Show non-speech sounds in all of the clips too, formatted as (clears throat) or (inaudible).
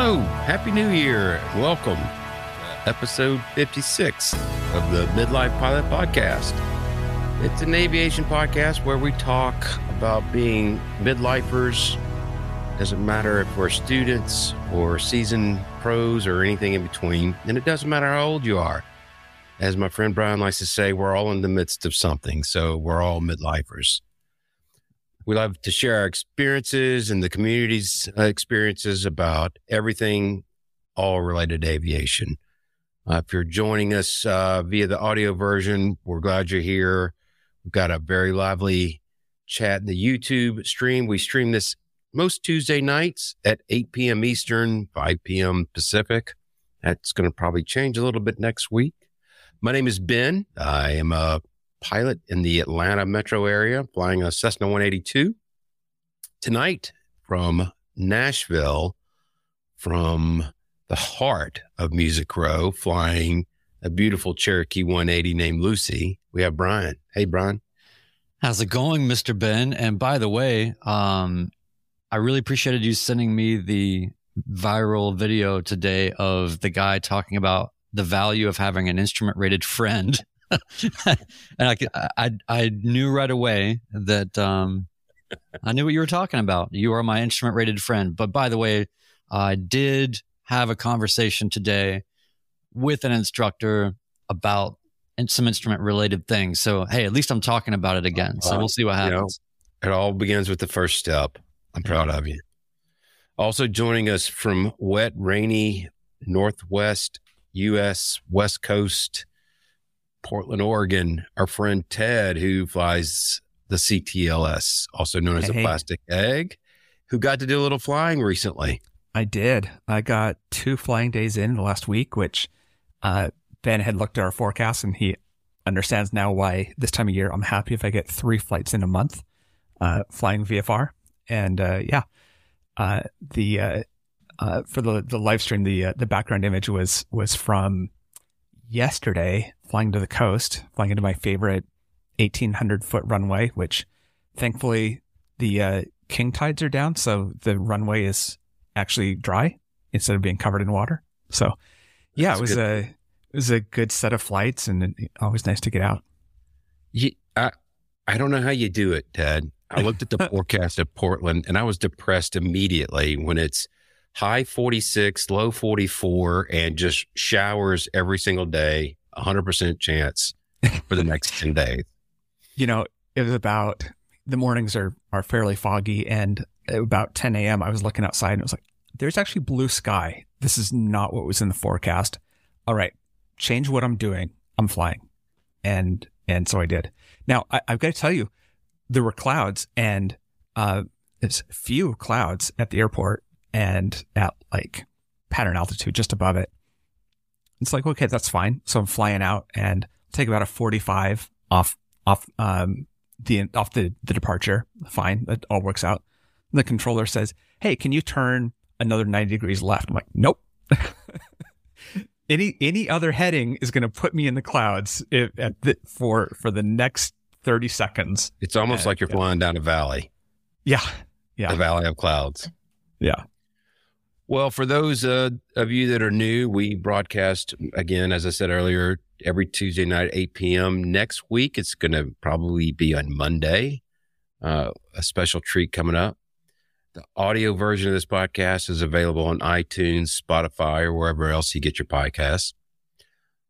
Hello, Happy New Year. Welcome to episode 56 of the Midlife Pilot Podcast. It's an aviation podcast where we talk about being midlifers. Doesn't matter if we're students or seasoned pros or anything in between. And it doesn't matter how old you are. As my friend Brian likes to say, we're all in the midst of something. So we're all midlifers. We love to share our experiences and the community's uh, experiences about everything all related to aviation. Uh, if you're joining us uh, via the audio version, we're glad you're here. We've got a very lively chat in the YouTube stream. We stream this most Tuesday nights at 8 p.m. Eastern, 5 p.m. Pacific. That's going to probably change a little bit next week. My name is Ben. I am a pilot in the Atlanta metro area, flying a Cessna 182. Tonight from Nashville, from the heart of Music Row, flying a beautiful Cherokee 180 named Lucy. We have Brian. Hey, Brian. How's it going, Mr. Ben? And by the way, um, I really appreciated you sending me the viral video today of the guy talking about the value of having an instrument rated friend. (laughs) (laughs) and I, I, I knew right away that um, I knew what you were talking about. You are my instrument rated friend. But by the way, I did have a conversation today with an instructor about some instrument related things. So, hey, at least I'm talking about it again. So we'll see what happens. You know, it all begins with the first step. I'm proud of you. Also joining us from wet, rainy Northwest U.S. West Coast Portland, Oregon, our friend Ted, who flies the CTLS, also known as hey. the plastic egg, who got to do a little flying recently. I did. I got two flying days in the last week, which uh, Ben had looked at our forecast and he understands now why this time of year I'm happy if I get three flights in a month uh, flying VFR. And uh, yeah, uh, the uh, uh, for the the live stream, the the background image was was from yesterday flying to the coast, flying into my favorite 1800 foot runway, which thankfully the uh, king tides are down. So the runway is actually dry instead of being covered in water. So yeah, That's it was good. a, it was a good set of flights and always nice to get out. Yeah, I, I don't know how you do it, Ted. I looked at the (laughs) forecast of Portland and I was depressed immediately when it's high 46, low 44, and just showers every single day, 100% chance for the next 10 days. (laughs) You know, it was about the mornings are, are fairly foggy. And about 10 a.m., I was looking outside and it was like, there's actually blue sky. This is not what was in the forecast. All right, change what I'm doing. I'm flying. And, and so I did. Now, I, have got to tell you, there were clouds and, uh, there's few clouds at the airport and at like pattern altitude just above it. It's like, okay, that's fine. So I'm flying out and take about a 45 off, off, um, the, off the, the departure. Fine. That all works out. And the controller says, Hey, can you turn another 90 degrees left? I'm like, nope. (laughs) any, any other heading is going to put me in the clouds if, the, for, for the next 30 seconds. It's almost and, like you're yeah. flying down a valley. Yeah. Yeah. The valley of clouds. Yeah. Well, for those uh, of you that are new, we broadcast again, as I said earlier, every Tuesday night, 8 p.m. Next week, it's going to probably be on Monday. Uh, a special treat coming up. The audio version of this podcast is available on iTunes, Spotify, or wherever else you get your podcasts.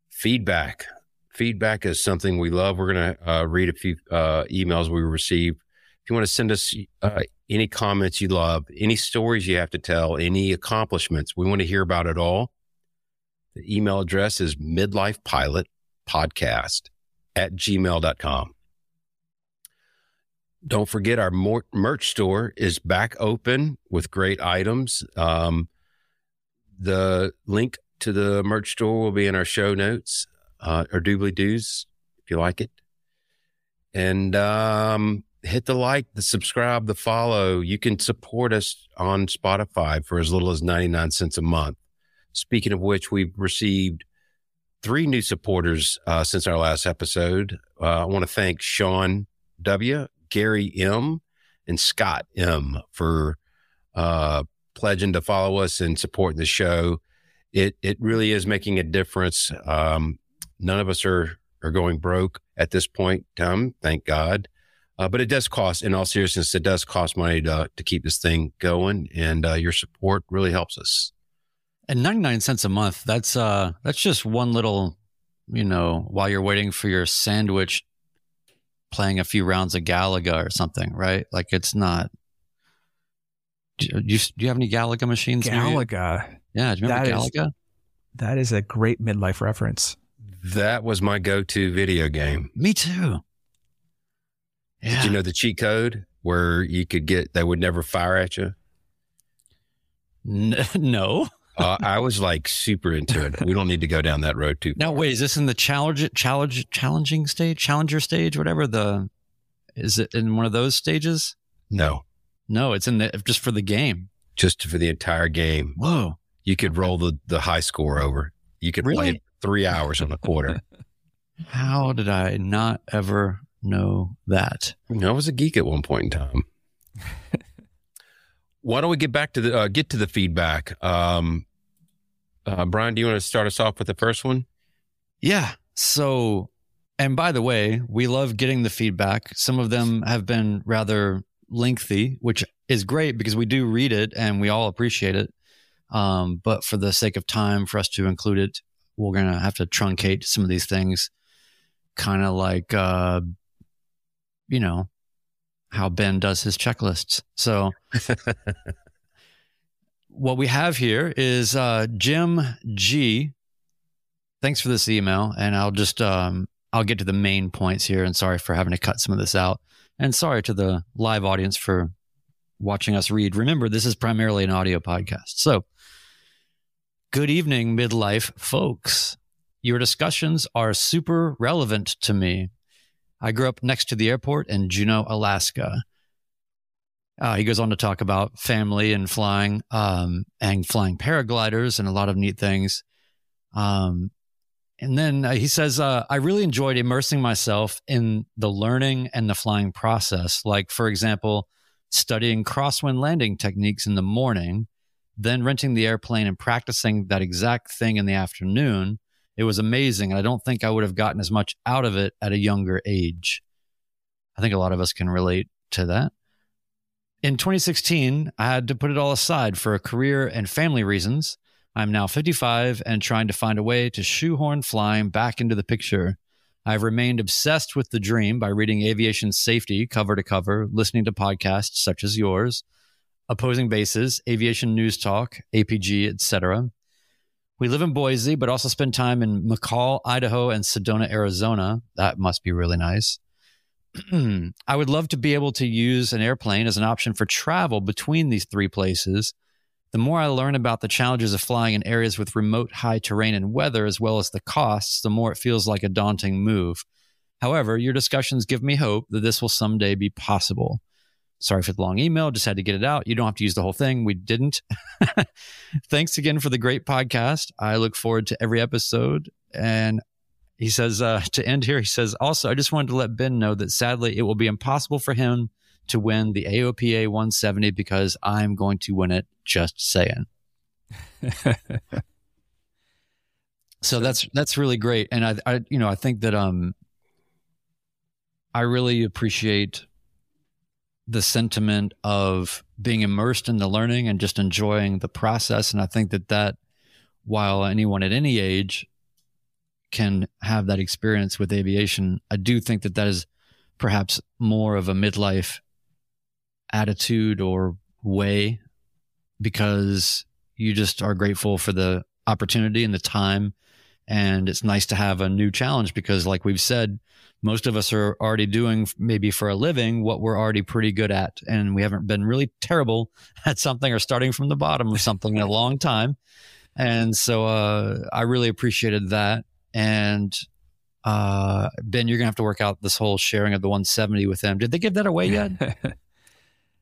Feedback. Feedback is something we love. We're going to uh, read a few uh, emails we received. If you want to send us uh, any comments you love, any stories you have to tell, any accomplishments. We want to hear about it all. The email address is midlifepilotpodcast at gmail.com. Don't forget our merch store is back open with great items. Um, the link to the merch store will be in our show notes uh, or doobly doos if you like it. And um, hit the like, the subscribe, the follow. You can support us on Spotify for as little as 99 cents a month. Speaking of which, we've received three new supporters uh, since our last episode. Uh, I want to thank Sean W., Gary M., and Scott M. for uh, pledging to follow us and supporting the show. It it really is making a difference. Um, none of us are are going broke at this point, Tom. Thank God. Uh, but it does cost, in all seriousness, it does cost money to to keep this thing going, and uh, your support really helps us. And ninety nine cents a month. That's uh that's just one little, you know, while you're waiting for your sandwich, playing a few rounds of Galaga or something, right? Like it's not. Do you, do you have any Galaga machines? Galaga. Yeah, do you remember That is- Galaga? That is a great midlife reference. That was my go-to video game. Me too. Yeah. Did you know the cheat code where you could get they would never fire at you? N- (laughs) no. Uh, I was like super into it. We don't need to go down that road too. (laughs) Now wait, is this in the challenge challenge challenging stage, challenger stage, whatever the is it in one of those stages? No, No, it's in the just for the game. just for the entire game. Whoa. You could roll the, the high score over. You could play Really? it three hours on a quarter. (laughs) How did I not ever know that? I was a geek at one point in time. (laughs) Why don't we get back to the uh, get to the feedback? Um, uh, Brian, do you want to start us off with the first one? Yeah. So, and by the way, we love getting the feedback. Some of them have been rather lengthy, which is great because we do read it and we all appreciate it. Um, but for the sake of time, for us to include it, we're going to have to truncate some of these things, kind of like, uh, you know, how Ben does his checklists. So, (laughs) what we have here is uh, Jim G. Thanks for this email, and I'll just um, I'll get to the main points here. And sorry for having to cut some of this out, and sorry to the live audience for watching us read. Remember, this is primarily an audio podcast. So, good evening, midlife folks. Your discussions are super relevant to me. I grew up next to the airport in Juneau, Alaska. Uh, he goes on to talk about family and flying um, and flying paragliders and a lot of neat things. Um, and then uh, he says, uh, I really enjoyed immersing myself in the learning and the flying process. Like, for example, studying crosswind landing techniques in the morning, then renting the airplane and practicing that exact thing in the afternoon. It was amazing. And I don't think I would have gotten as much out of it at a younger age. I think a lot of us can relate to that. In 2016, I had to put it all aside for career and family reasons. I'm now 55 and trying to find a way to shoehorn flying back into the picture. I've remained obsessed with the dream by reading aviation safety cover to cover, listening to podcasts such as yours, opposing bases, aviation news talk, APG, etc. We live in Boise, but also spend time in McCall, Idaho, and Sedona, Arizona. That must be really nice. (clears throat) I would love to be able to use an airplane as an option for travel between these three places. The more I learn about the challenges of flying in areas with remote high terrain and weather, as well as the costs, the more it feels like a daunting move. However, your discussions give me hope that this will someday be possible. Sorry for the long email, just had to get it out. You don't have to use the whole thing. We didn't. (laughs) Thanks again for the great podcast. I look forward to every episode. And he says, uh, to end here, he says, also, I just wanted to let Ben know that sadly it will be impossible for him to win the AOPA 170 because I'm going to win it. Just saying. (laughs) So that's that's really great, and I, I you know I think that um I really appreciate the sentiment of being immersed in the learning and just enjoying the process, and I think that that while anyone at any age can have that experience with aviation, I do think that that is perhaps more of a midlife attitude or way because you just are grateful for the opportunity and the time and it's nice to have a new challenge because like we've said most of us are already doing maybe for a living what we're already pretty good at and we haven't been really terrible (laughs) at something or starting from the bottom of something in a long time and so uh, i really appreciated that and uh, ben you're gonna have to work out this whole sharing of the 170 with them did they give that away yet (laughs)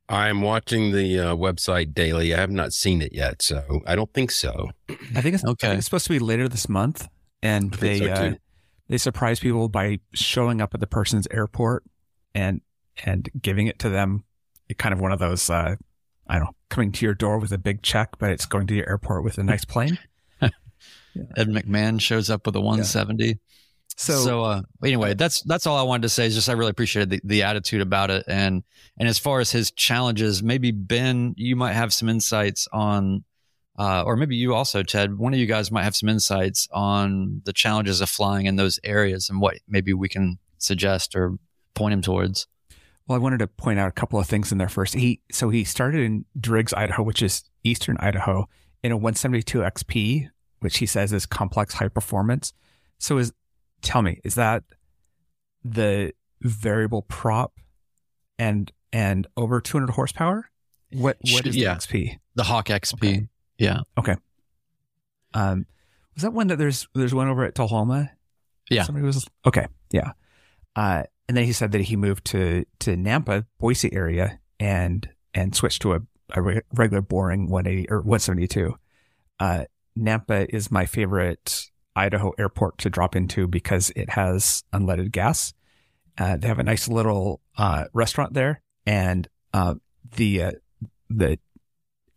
I'm watching the uh, website daily. I have not seen it yet, so I don't think so. I think it's I Okay. think it's supposed to be later this month, and they so, uh, they surprise people by showing up at the person's airport and and giving it to them. Kind of one of those uh, I don't know, coming to your door with a big check, but it's going to your airport with a nice plane. (laughs) Ed McMahon shows up with a 170. So, so uh, anyway, that's that's all I wanted to say. Is just I really appreciated the, the attitude about it, and and as far as his challenges, maybe Ben, you might have some insights on, uh, or maybe you also, Ted. One of you guys might have some insights on the challenges of flying in those areas and what maybe we can suggest or point him towards. Well, I wanted to point out a couple of things in there first. He so he started in Driggs, Idaho, which is eastern Idaho, in a 172 XP, which he says is complex high performance. So is tell me, is that the variable prop and and over 200 horsepower? What what is yeah. the XP? The Hawk XP. Okay. Yeah. Okay. Um, was that one that there's there's one over at Tullahoma? Yeah. Somebody was okay. Yeah. Uh, and then he said that he moved to to Nampa, Boise area, and and switched to a, a re- regular boring 180 or 172. Uh, Nampa is my favorite Idaho airport to drop into because it has unleaded gas. Uh, they have a nice little uh, restaurant there, and uh, the uh, the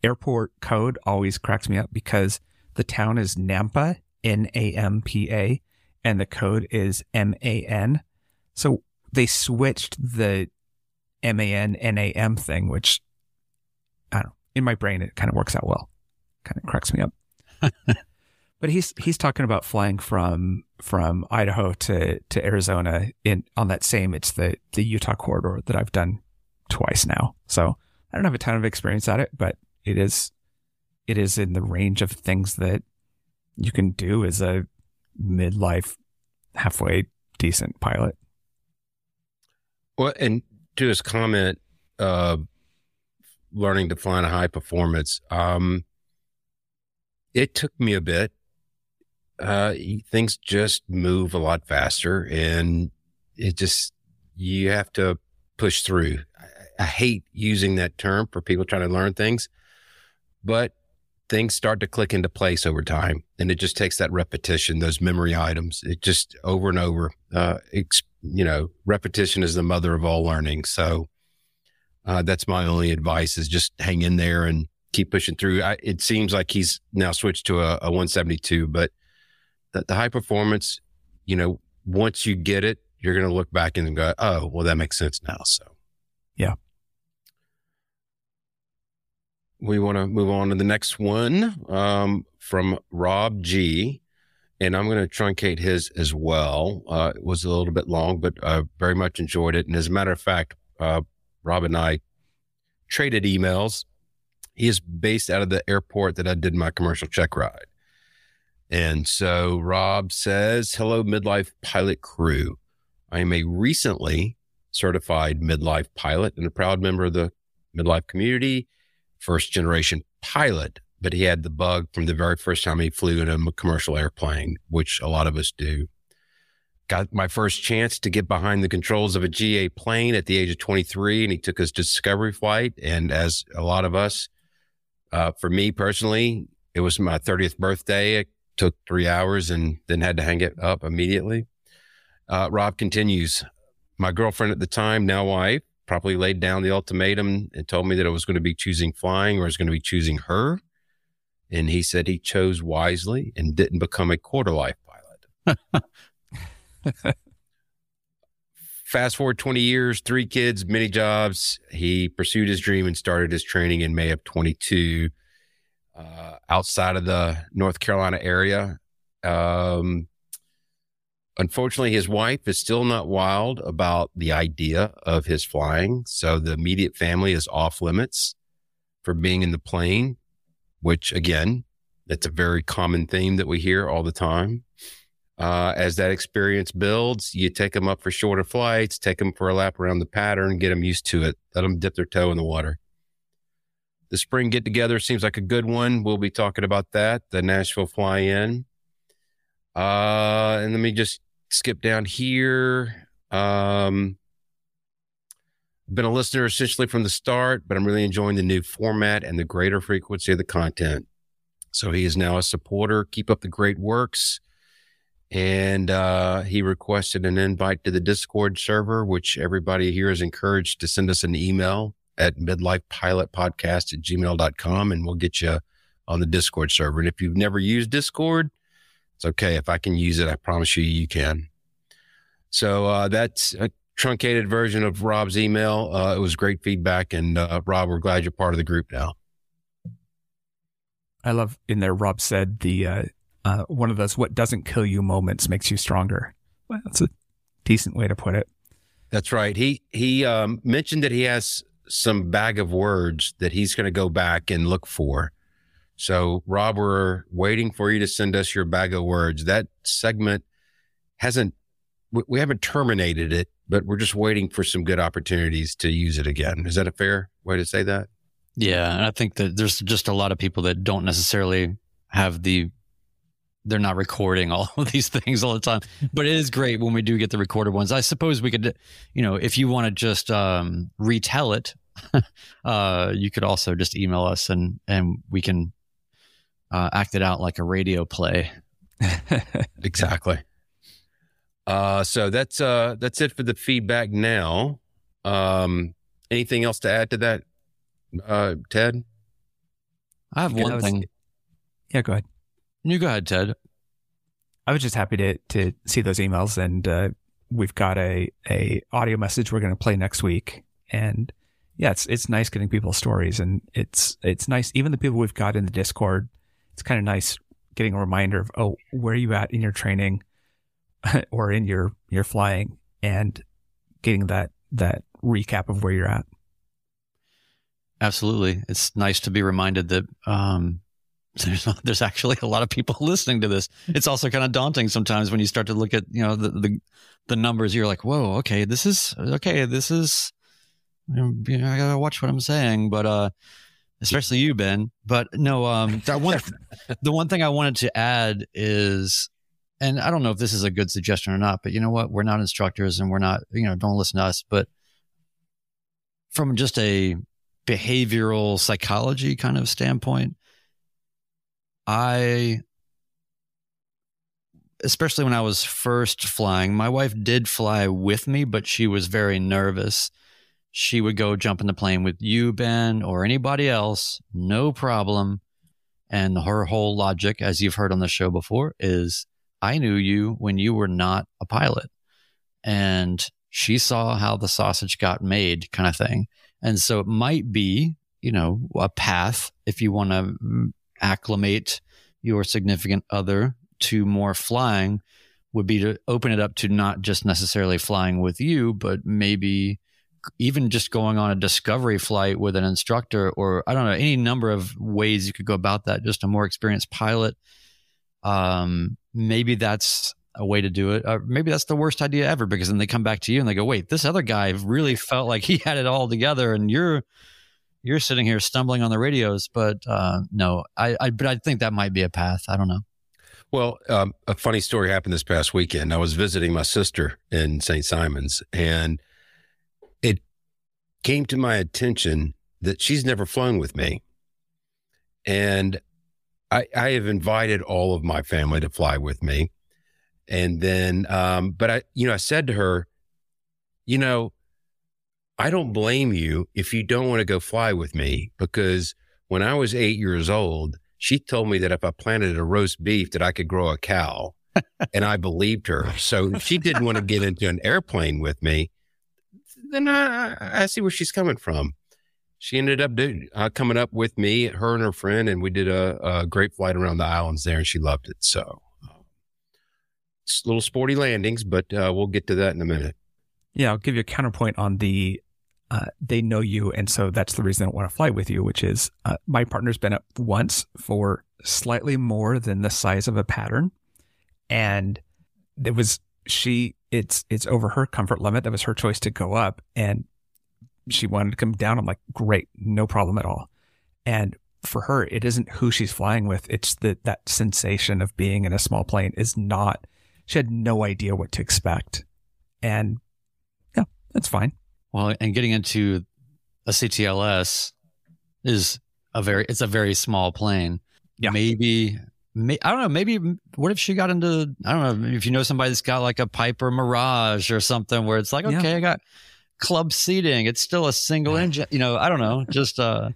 airport code always cracks me up because the town is Nampa, N A M P A, and the code is M A N. So they switched the M A N N A M thing, which I don't know. In my brain, it kind of works out well. Kind of cracks me up. (laughs) but he's he's talking about flying from from Idaho to to Arizona in on that same it's the the Utah corridor that I've done twice now. So I don't have a ton of experience at it, but it is it is in the range of things that you can do as a midlife halfway decent pilot. Well, and to his comment, uh, learning to fly in a high performance, um, it took me a bit. Uh, things just move a lot faster, and it just you have to push through. I, I hate using that term for people trying to learn things, but things start to click into place over time, and it just takes that repetition, those memory items. It just over and over. Uh, ex- you know, repetition is the mother of all learning. So uh, that's my only advice: is just hang in there and keep pushing through. I, it seems like he's now switched to a, a 172, but the, the high performance, you know, once you get it, you're going to look back and go, oh, well, that makes sense now. So, yeah. We want to move on to the next one um, from Rob G. And I'm going to truncate his as well. Uh, it was a little bit long, but I very much enjoyed it. And as a matter of fact, uh, Rob and I traded emails. He is based out of the airport that I did my commercial check ride. And so Rob says, Hello, midlife pilot crew. I am a recently certified midlife pilot and a proud member of the midlife community, first generation pilot. But he had the bug from the very first time he flew in a commercial airplane, which a lot of us do. Got my first chance to get behind the controls of a GA plane at the age of 23, and he took his discovery flight. And as a lot of us, uh, for me personally, it was my 30th birthday. It took three hours and then had to hang it up immediately. Uh, Rob continues. My girlfriend at the time, now wife, probably laid down the ultimatum and told me that I was going to be choosing flying or I was going to be choosing her. And he said he chose wisely and didn't become a quarter life pilot. (laughs) Fast forward 20 years, three kids, many jobs. He pursued his dream and started his training in May of 22 uh, outside of the North Carolina area. Um, unfortunately, his wife is still not wild about the idea of his flying. So the immediate family is off limits for being in the plane, which again, that's a very common theme that we hear all the time. Uh, as that experience builds, you take them up for shorter flights, take them for a lap around the pattern, get them used to it, let them dip their toe in the water. The spring get together seems like a good one. We'll be talking about that, the Nashville fly in. Uh, and let me just skip down here. Um, been a listener essentially from the start, but I'm really enjoying the new format and the greater frequency of the content. So he is now a supporter. Keep up the great works and uh, he requested an invite to the Discord server, which everybody here is encouraged to send us an email at midlifepilotpodcast at gmail.com and we'll get you on the Discord server. And if you've never used Discord, it's okay. If I can use it, I promise you, you can. So uh, that's a truncated version of Rob's email. Uh, it was great feedback. And uh, Rob, we're glad you're part of the group now. I love in there, Rob said the uh, uh, one of those what doesn't kill you moments makes you stronger. Well, that's a decent way to put it. That's right. He he um, mentioned that he has some bag of words that he's going to go back and look for. So, Rob, we're waiting for you to send us your bag of words. That segment hasn't we haven't terminated it, but we're just waiting for some good opportunities to use it again. Is that a fair way to say that? Yeah, and I think that there's just a lot of people that don't necessarily have the they're not recording (laughs) all of these things all the time. But it is great when we do get the recorded ones. I suppose we could, you know, if you want to just um, retell it, (laughs) uh, you could also just email us and and we can uh, act it out like a radio play. (laughs) exactly. Uh, so that's uh, that's it for the feedback now. Um, anything else to add to that, uh, Ted? I have one thing. Yeah, go ahead. You go ahead, Ted. I was just happy to to see those emails, and uh, we've got a a audio message we're going to play next week. And yeah, it's it's nice getting people's stories, and it's it's nice even the people we've got in the Discord. It's kind of nice getting a reminder of oh, where are you at in your training, (laughs) or in your your flying, and getting that that recap of where you're at. Absolutely, it's nice to be reminded that um, (laughs) there's there's actually a lot of people (laughs) listening to this. It's also kind of daunting sometimes when you start to look at you know the the, the numbers. You're like, whoa, okay, this is okay. This is you know, I gotta watch what I'm saying, but uh, especially you, Ben. But no, um, one (laughs) the one thing I wanted to add is, and I don't know if this is a good suggestion or not, but you know what? We're not instructors, and we're not you know don't listen to us, but from just a behavioral psychology kind of standpoint I, especially when I was first flying, my wife did fly with me, but she was very nervous. She would go jump in the plane with you, Ben, or anybody else, no problem. And her whole logic, as you've heard on the show before, is I knew you when you were not a pilot. And she saw how the sausage got made, kind of thing. And so it might be, you know, a path if you want to mm, acclimate your significant other to more flying would be to open it up to not just necessarily flying with you, but maybe even just going on a discovery flight with an instructor or I don't know, any number of ways you could go about that, just a more experienced pilot. Um, maybe that's a way to do it. Or maybe that's the worst idea ever because then they come back to you and they go, wait, this other guy really felt like he had it all together and you're you're sitting here stumbling on the radios, but uh, no, I, I, but I think that might be a path. I don't know. Well, um, a funny story happened this past weekend. I was visiting my sister in St. Simons, and came to my attention that she's never flown with me, and I, I have invited all of my family to fly with me, and then, um, but I, you know, I said to her, you know, I don't blame you if you don't want to go fly with me because when I was eight years old, she told me that if I planted a roast beef that I could grow a cow. (laughs) and I believed her. So she didn't want to get into an airplane with me, then I, I see where she's coming from. She ended up doing, uh, coming up with me, her and her friend, and we did a, a great flight around the islands there, and she loved it. So, uh, it's little sporty landings, but uh, we'll get to that in a minute. Yeah, I'll give you a counterpoint on the uh, they know you, and so that's the reason don't want to fly with you. Which is, uh, my partner's been up once for slightly more than the size of a pattern, and it was she. It's it's over her comfort limit. That was her choice to go up, and she wanted to come down. I'm like, great, no problem at all. And for her, it isn't who she's flying with. It's that that sensation of being in a small plane is not. She had no idea what to expect, and yeah, that's fine. Well, and getting into a CTLS is a very it's a very small plane. Yeah. Maybe may, I don't know. Maybe what if she got into I don't know if you know somebody that's got like a Piper Mirage or something where it's like okay. I got club seating. It's still a single engine. You know, I don't know. Just uh,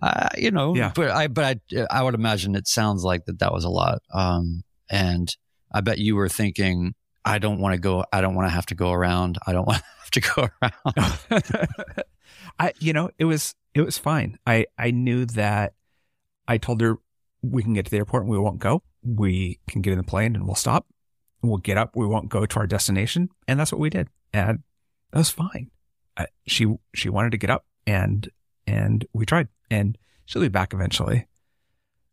uh you know, Yeah. but I but I I would imagine it sounds like that that was a lot. Um, and I bet you were thinking, I don't want to go. I don't want to have to go around. I don't (laughs) want to have to go around. (laughs) I you know, it was it was fine. I I knew that I told her we can get to the airport and we won't go. We can get in the plane and we'll stop. We'll get up. We won't go to our destination, and that's what we did. And that was fine. Uh, she she wanted to get up, and and we tried, and she'll be back eventually.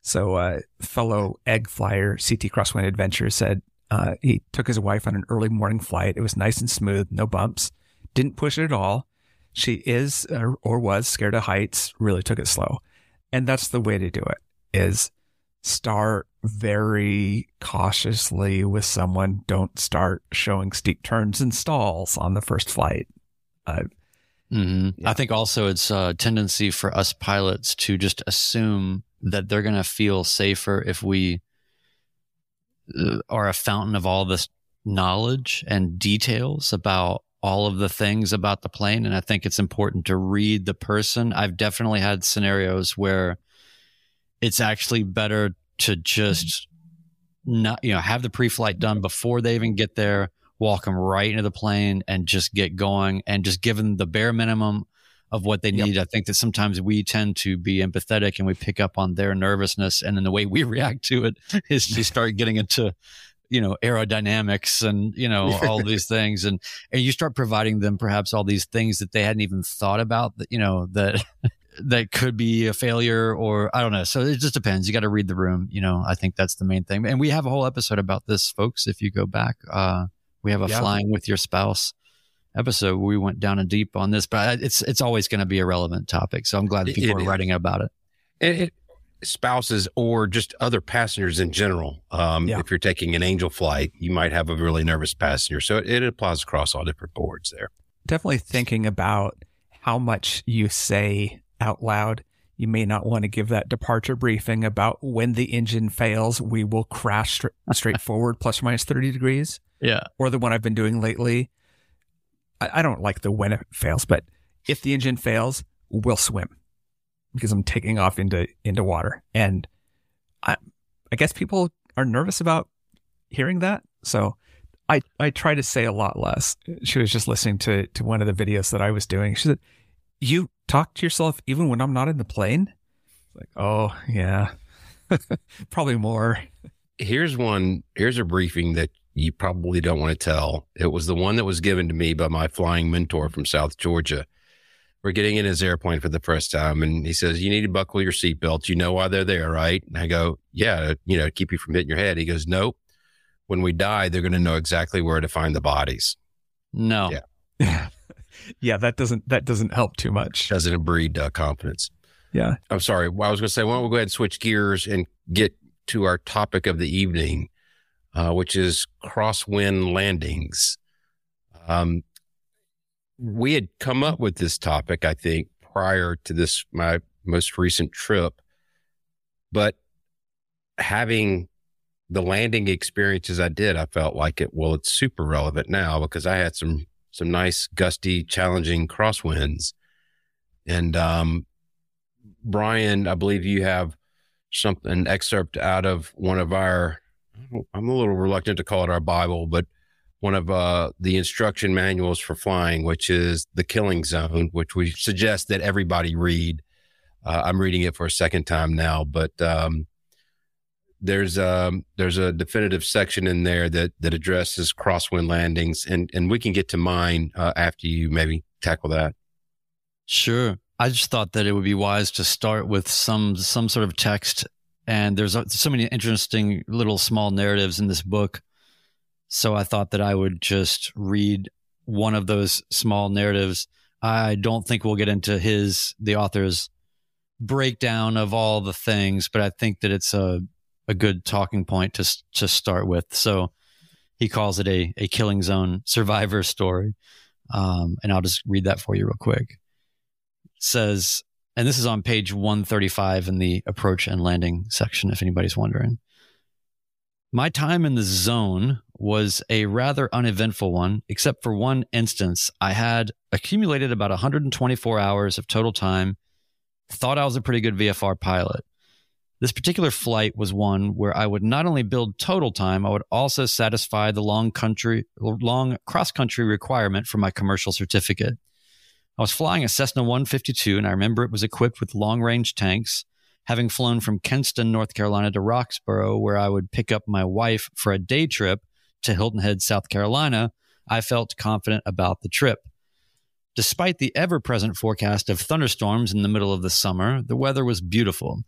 So, uh, fellow egg flyer CT Crosswind Adventure said uh, he took his wife on an early morning flight. It was nice and smooth, no bumps. Didn't push it at all. She is or, or was scared of heights. Really took it slow, and that's the way to do it. Is start very cautiously with someone. Don't start showing steep turns and stalls on the first flight. hmm Yeah. I think also it's a tendency for us pilots to just assume that they're going to feel safer if we uh, are a fountain of all this knowledge and details about all of the things about the plane. And I think it's important to read the person. I've definitely had scenarios where it's actually better to just not, you know, have the pre flight done before they even get there, walk them right into the plane and just get going and just give them the bare minimum of what they Yep. need. I think that sometimes we tend to be empathetic and we pick up on their nervousness. And then the way we (laughs) react to it is to (laughs) start getting into, you know, aerodynamics and, you know, all these (laughs) things. And, and you start providing them perhaps all these things that they hadn't even thought about that, you know, that, that could be a failure or I don't know. So it just depends. You got to read the room. You know, I think that's the main thing. And we have a whole episode about this, folks. If you go back, uh, we have a Yeah. flying with your spouse episode we went down and deep on this, but it's it's always going to be a relevant topic. So I'm glad that people it are is. writing about it. And it, spouses or just other passengers in general. Um, Yeah. If you're taking an angel flight, you might have a really nervous passenger. So it, it applies across all different boards there. definitely thinking about how much you say out loud. You may not want to give that departure briefing about when the engine fails, we will crash stra- (laughs) straight forward plus or minus 30 degrees. Yeah. Or the one I've been doing lately. I, I don't like the when it fails, but if the engine fails, we'll swim because I'm taking off into into water. And I I guess people are nervous about hearing that. So I I try to say a lot less. She was just listening to to one of the videos that I was doing. She said, "You talk to yourself even when I'm not in the plane." Like, oh yeah, (laughs) probably more. Here's one. Here's a briefing that you probably don't want to tell. It was the one that was given to me by my flying mentor from South Georgia. We're getting in his airplane for the first time, and he says, "You need to buckle your seatbelts. You know why they're there, right?" And I go, "Yeah, you know, keep you from hitting your head." He goes, "Nope. When we die, they're going to know exactly where to find the bodies. No. Yeah. (laughs) yeah, that doesn't that doesn't help too much. Doesn't breed uh, confidence." Yeah. I'm sorry. Well, I was going to say, why don't we go ahead and switch gears and get to our topic of the evening, uh, which is crosswind landings. Um, we had come up with this topic, I think, prior to this, my most recent trip, but having the landing experiences I did, I felt like it, well, it's super relevant now because I had some, some nice gusty, challenging crosswinds. And, um, Brian, I believe you have something an excerpt out of one of our. I'm a little reluctant to call it our Bible, but one of uh, the instruction manuals for flying, which is the Killing Zone, which we suggest that everybody read. Uh, I'm reading it for a second time now, but um, there's um, there's a definitive section in there that that addresses crosswind landings, and and we can get to mine uh, after you maybe tackle that. Sure. I just thought that it would be wise to start with some some sort of text, and there's uh, so many interesting little small narratives in this book. So I thought that I would just read one of those small narratives. I don't think we'll get into his the author's breakdown of all the things, but I think that it's a a good talking point to to start with. So he calls it a a killing zone survivor story, um, and I'll just read that for you real quick says, and this is on page 135 in the approach and landing section, if anybody's wondering. My time in the zone was a rather uneventful one, except for one instance. I had accumulated about 124 hours of total time, thought I was a pretty good VFR pilot. This particular flight was one where I would not only build total time, I would also satisfy the long country, long cross country requirement for my commercial certificate. I was flying a Cessna 152, and I remember it was equipped with long range tanks. Having flown from Kinston, North Carolina to Roxboro, where I would pick up my wife for a day trip to Hilton Head, South Carolina, I felt confident about the trip. Despite the ever present forecast of thunderstorms in the middle of the summer, the weather was beautiful.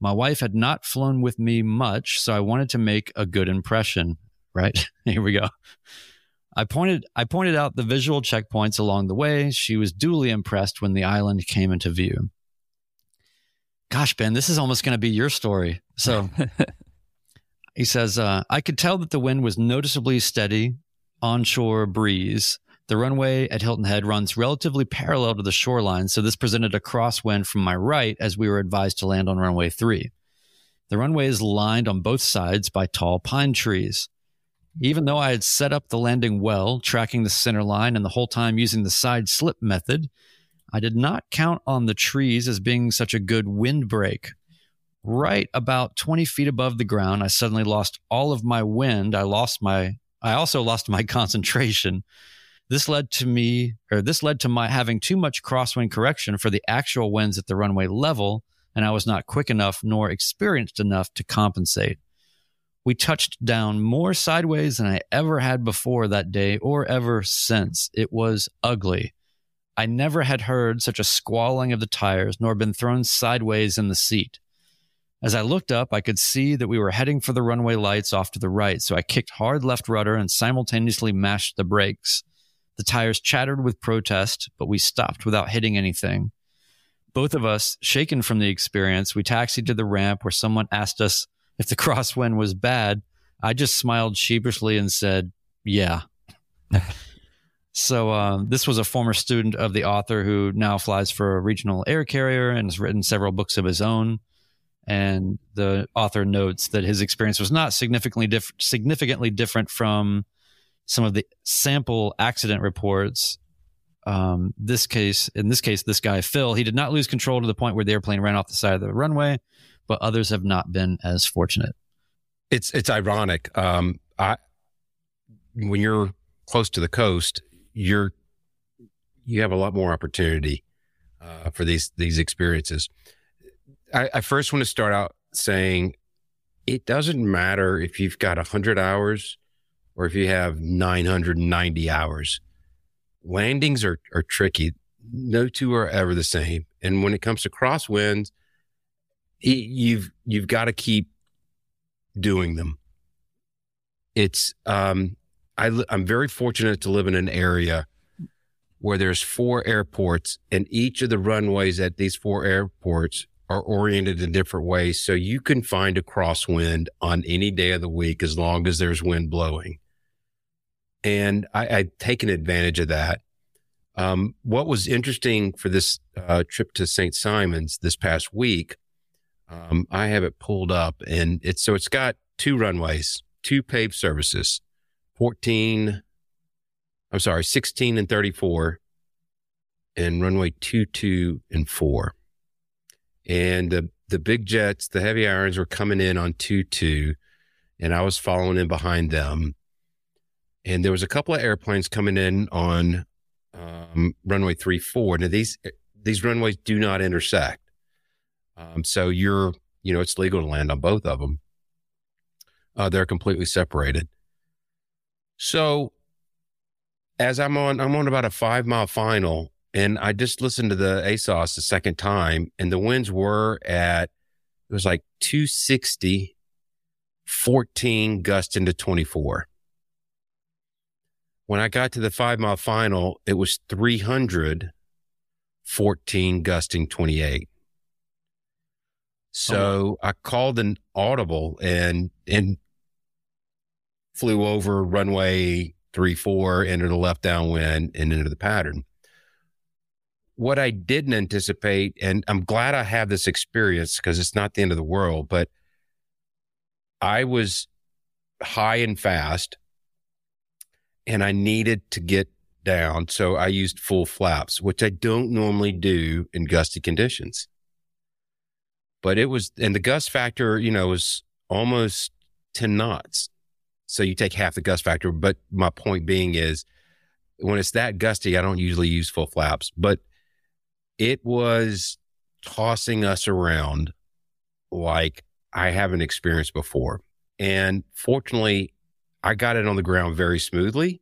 My wife had not flown with me much, so I wanted to make a good impression. Right? (laughs) Here we go. I pointed I pointed out the visual checkpoints along the way. She was duly impressed when the island came into view. Gosh, Ben, this is almost going to be your story. So (laughs) he says, uh, I could tell that the wind was noticeably steady, onshore breeze. The runway at Hilton Head runs relatively parallel to the shoreline, so this presented a crosswind from my right as we were advised to land on runway three. The runway is lined on both sides by tall pine trees. Even though I had set up the landing well, tracking the center line and the whole time using the side slip method, I did not count on the trees as being such a good windbreak. Right about 20 feet above the ground, I suddenly lost all of my wind. I lost my I also lost my (laughs) concentration. This led to me, or this led to my having too much crosswind correction for the actual winds at the runway level, and I was not quick enough nor experienced enough to compensate. We touched down more sideways than I ever had before that day or ever since. It was ugly. I never had heard such a squalling of the tires nor been thrown sideways in the seat. As I looked up, I could see that we were heading for the runway lights off to the right, so I kicked hard left rudder and simultaneously mashed the brakes. The tires chattered with protest, but we stopped without hitting anything. Both of us, shaken from the experience, we taxied to the ramp where someone asked us if the (laughs) crosswind was bad. I just smiled sheepishly and said, Yeah. (laughs) so, uh, this was a former student of the author who now flies for a regional air carrier and has written several books of his own. And the author notes that his experience was not significantly, diff- significantly different from some of the sample accident reports. Um, this case, in this case, this guy Phil, he did not lose control to the point where the airplane ran off the side of the runway, but others have not been as fortunate. It's it's ironic. Um, I when you're close to the coast, you're you have a lot more opportunity uh, for these these experiences. I, I first want to start out saying it doesn't matter if you've got a hundred hours or if you have 990 hours. Landings are, are tricky. No two are ever the same. And when it comes to crosswinds, you've you've got to keep doing them. It's um, I, I'm very fortunate to live in an area where there's four airports, and each of the runways at these four airports are oriented in different ways. So you can find a crosswind on any day of the week as long as there's wind blowing and I, I'd taken advantage of that. Um, what was interesting for this uh, trip to St. Simons this past week, um, I have it pulled up, and it's so it's got two runways, two paved services, fourteen. I'm sorry, sixteen and thirty-four, and runway two, two, and four. And the the big jets, the heavy irons were coming in on two, two, and I was following in behind them and there was a couple of airplanes coming in on um, runway three four. Now these these runways do not intersect, um, so you're you know it's legal to land on both of them. Uh, they're completely separated. So as I'm on, I'm on about a five mile final, and I just listened to the ASOS the second time, and the winds were at it was like 260, 14 gust into 24. When I got to the five mile final, it was 300, 14 gusting 28. So oh, I called an audible and, and flew over runway three, four, entered the left downwind and into the pattern. What I didn't anticipate, and I'm glad I have this experience because it's not the end of the world, but I was high and fast, and I needed to get down. So I used full flaps, which I don't normally do in gusty conditions. But it was, and the gust factor, you know, was almost 10 knots. So you take half the gust factor. But my point being is when it's that gusty, I don't usually use full flaps, but it was tossing us around like I haven't experienced before. And fortunately, I got it on the ground very smoothly.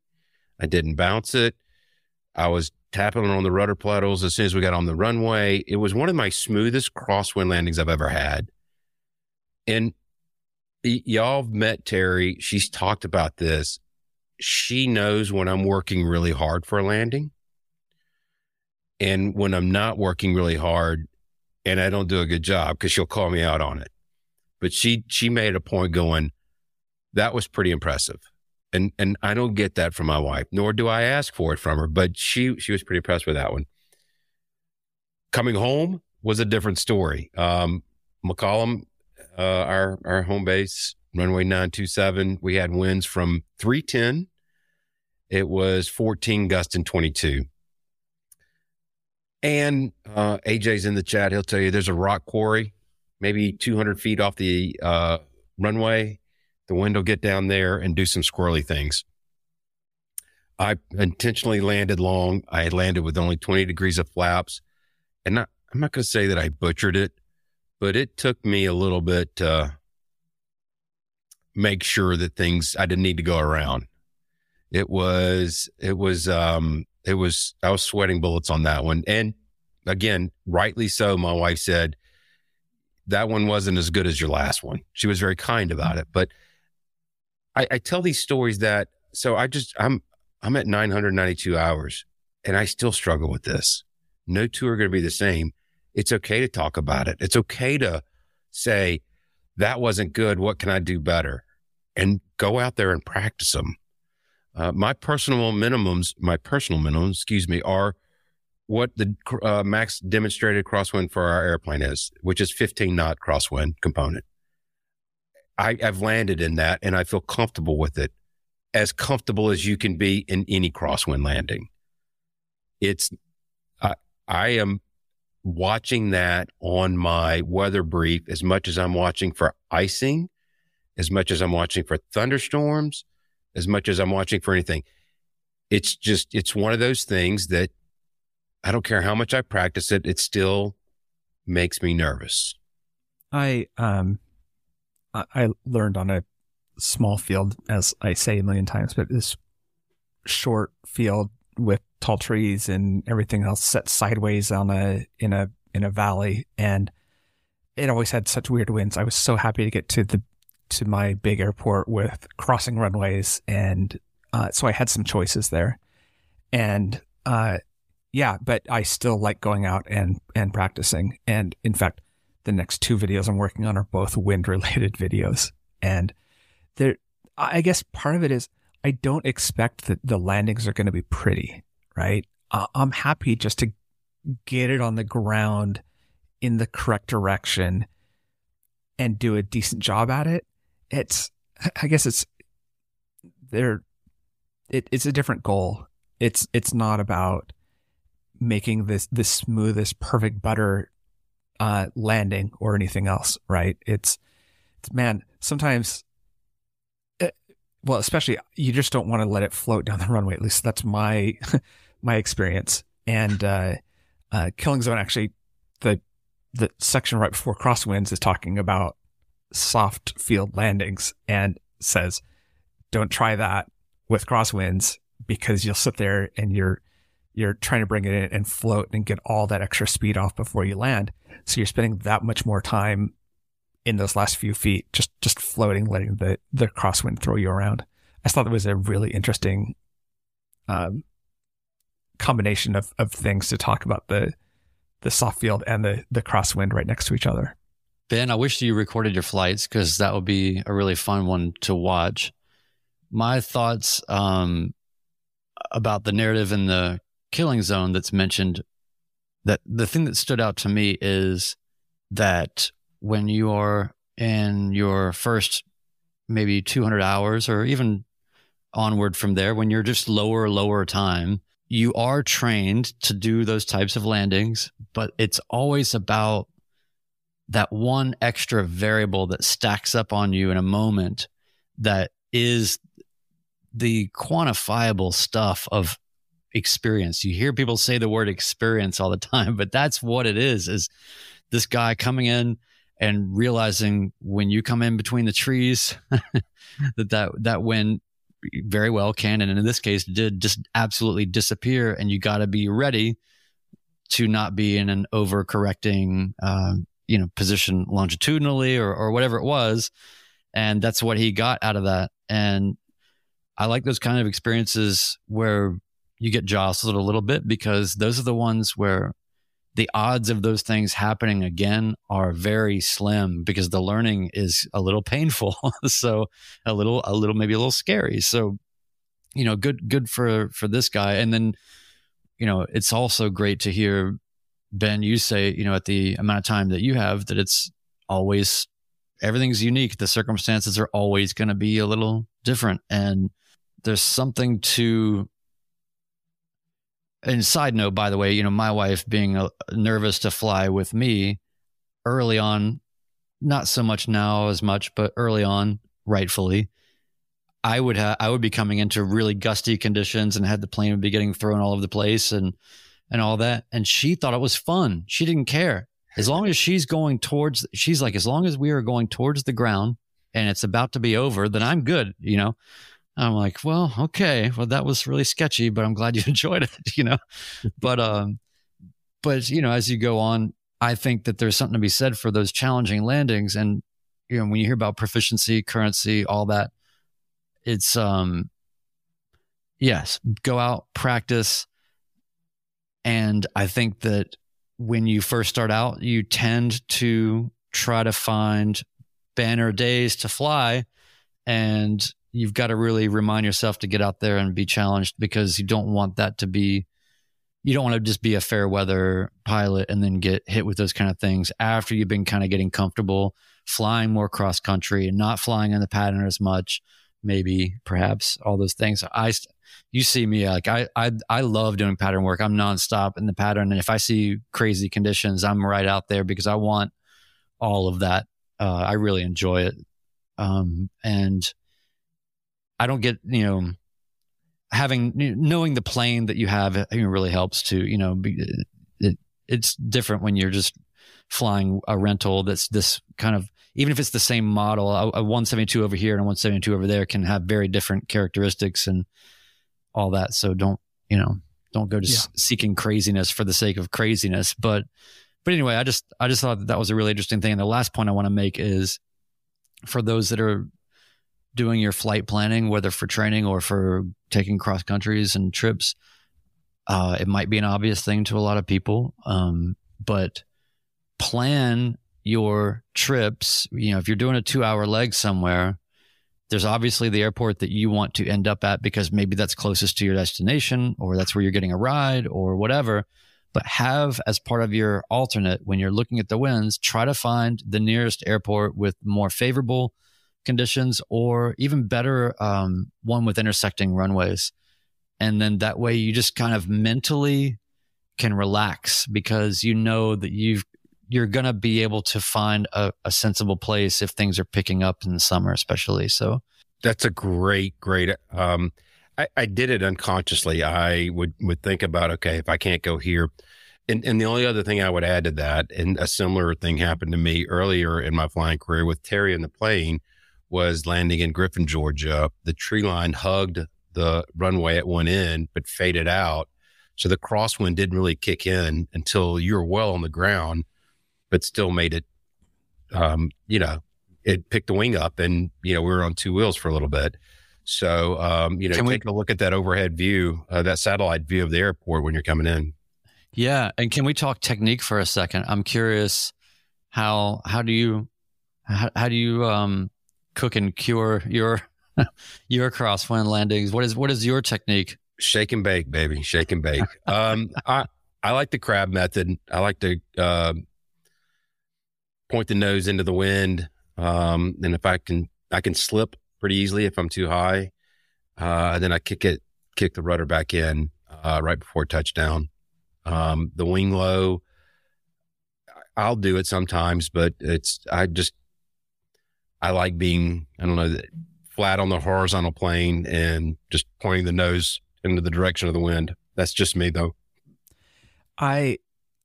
I didn't bounce it. I was tapping on the rudder pedals as soon as we got on the runway. It was one of my smoothest crosswind landings I've ever had. And y- y'all have met Terry. She's talked about this. She knows when I'm working really hard for a landing. And when I'm not working really hard and I don't do a good job, because she'll call me out on it. But she she made a point going, that was pretty impressive. And and I don't get that from my wife, nor do I ask for it from her, but she she was pretty impressed with that one. Coming home was a different story. Um, McCollum, uh, our our home base, runway 927, we had winds from 310. It was 14 gust and 22. And uh, AJ's in the chat. He'll tell you there's a rock quarry, maybe 200 feet off the uh, runway. The wind will get down there and do some squirrely things. I intentionally landed long. I landed with only 20 degrees of flaps. And not, I'm not going to say that I butchered it, but it took me a little bit to make sure that things I didn't need to go around. It was, it was, um, it was, I was sweating bullets on that one. And again, rightly so. My wife said that one wasn't as good as your last one. She was very kind about it. But I, I tell these stories that, so I just, I'm, I'm at 992 hours and I still struggle with this. No two are going to be the same. It's okay to talk about it. It's okay to say, that wasn't good. What can I do better? And go out there and practice them. Uh, my personal minimums, my personal minimums, excuse me, are what the uh, max demonstrated crosswind for our airplane is, which is 15 knot crosswind component. I, I've landed in that and I feel comfortable with it, as comfortable as you can be in any crosswind landing. It's, I, I am watching that on my weather brief as much as I'm watching for icing, as much as I'm watching for thunderstorms, as much as I'm watching for anything. It's just, it's one of those things that I don't care how much I practice it, it still makes me nervous. I, um, I learned on a small field, as I say a million times, but this short field with tall trees and everything else set sideways on a in a in a valley, and it always had such weird winds. I was so happy to get to the to my big airport with crossing runways, and uh, so I had some choices there, and uh, yeah, but I still like going out and and practicing, and in fact, the next two videos I'm working on are both wind related (laughs) videos. And there, I guess part of it is I don't expect that the landings are going to be pretty, right? I'm happy just to get it on the ground in the correct direction and do a decent job at it. It's, I guess it's there. It, it's a different goal. It's, it's not about making this, the smoothest, perfect butter uh, landing or anything else, right? It's, it's man, sometimes, it, eh, well, especially you just don't want to let it float down the runway. At least that's my, (laughs) my experience. And, uh, uh, Killing Zone actually, the, the section right before crosswinds is talking about soft field landings and says, don't try that with crosswinds because you'll sit there and you're, you're trying to bring it in and float and get all that extra speed off before you land. So you're spending that much more time in those last few feet, just, just floating, letting the, the crosswind throw you around. I thought that was a really interesting, um, combination of, of things to talk about the, the soft field and the, the crosswind right next to each other. Ben, I wish you recorded your flights because that would be a really fun one to watch. My thoughts um, about the narrative and the killing zone that's mentioned that the thing that stood out to me is that when you are in your first maybe 200 hours or even onward from there, when you're just lower, lower time, you are trained to do those types of landings, but it's always about that one extra variable that stacks up on you in a moment that is the quantifiable stuff of experience. You hear people say the word experience all the time, but that's what it is is this guy coming in and realizing when you come in between the trees (laughs) that that that wind very well can and in this case did just absolutely disappear and you got to be ready to not be in an overcorrecting uh, you know position longitudinally or, or whatever it was and that's what he got out of that and i like those kind of experiences where you get jostled a little bit because those are the ones where the odds of those things happening again are very slim because the learning is a little painful (laughs) so a little a little maybe a little scary. So you know good good for for this guy. And then you know it's also great to hear ben you say you know at the amount of time that you have that it's always everything's unique. The circumstances are always going to be a little different. And there's something to and side note, by the way, you know, my wife being uh, nervous to fly with me early on, not so much now as much, but early on, rightfully, I would have, I would be coming into really gusty conditions and had the plane would be getting thrown all over the place and, and all that. And she thought it was fun. She didn't care. As long as she's going towards, she's like, as long as we are going towards the ground and it's about to be over, then I'm good, you know? I'm like, well, okay, well, that was really sketchy, but I'm glad you (laughs) enjoyed it, you know. but um, but you know, as you go on, I think that there's something to be said for those challenging landings, and you know, when you hear about proficiency, currency, all that, it's um, yes, go out, practice, and I think that when you first start out, you tend to try to find banner days to fly, and you've got to really remind yourself to get out there and be challenged because you don't want that to be you don't want to just be a fair weather pilot and then get hit with those kind of things after you've been kind of getting comfortable flying more cross country and not flying in the pattern as much maybe perhaps all those things. I you see me like i i, I love doing pattern work. I'm nonstop in the pattern and if i see crazy conditions i'm right out there because i want all of that. Uh, i really enjoy it. Um, and I don't get, you know, having knowing the plane that you have it really helps to, You know, it, it's different when you're just flying a rental that's this kind of even if it's the same model, a, a 172 over here and a 172 over there can have very different characteristics and all that. So don't you know don't go to yeah. seeking craziness for the sake of craziness. But but anyway, I just I just thought that that was a really interesting thing. And the last point I want to make is for those that are doing your flight planning, whether for training or for taking cross countries and trips, uh, it might be an obvious thing to a lot of people. Um, but plan your trips. You know, if you're doing a two hour leg somewhere, there's obviously the airport that you want to end up at because maybe that's closest to your destination or that's where you're getting a ride or whatever. But have as part of your alternate when you're looking at the winds, try to find the nearest airport with more favorable conditions or even better um, one with intersecting runways. And then that way you just kind of mentally can relax because you know that you've you're going to be able to find a, a, sensible place if things are picking up in the summer especially. So that's a great great um I, I did it unconsciously. I would would think about okay if i can't go here. And, and the only other thing I would add to that, and a similar thing happened to me earlier in my flying career with Terry in the plane, was landing in Griffin, Georgia. The tree line hugged the runway at one end, but faded out. So the crosswind didn't really kick in until you were well on the ground, but still made it, um, you know, it picked the wing up and, you know, we were on two wheels for a little bit. So, um, you know, Can take we, a look at that overhead view, uh, that satellite view of the airport when you're coming in. Yeah. And can we talk technique for a second? I'm curious how, how do you, how, how do you, um, cook and cure your (laughs) your crosswind landings? What is what is your technique? Shake and bake, baby. Shake and bake. um, (laughs) I I like the crab method. I like to uh, point the nose into the wind, um, and if I can I can slip pretty easily if I'm too high. Uh, then I kick it, kick the rudder back in uh, right before touchdown. Um, the wing low, I'll do it sometimes, but it's I just I like being I don't know flat on the horizontal plane and just pointing the nose into the direction of the wind. That's just me though. I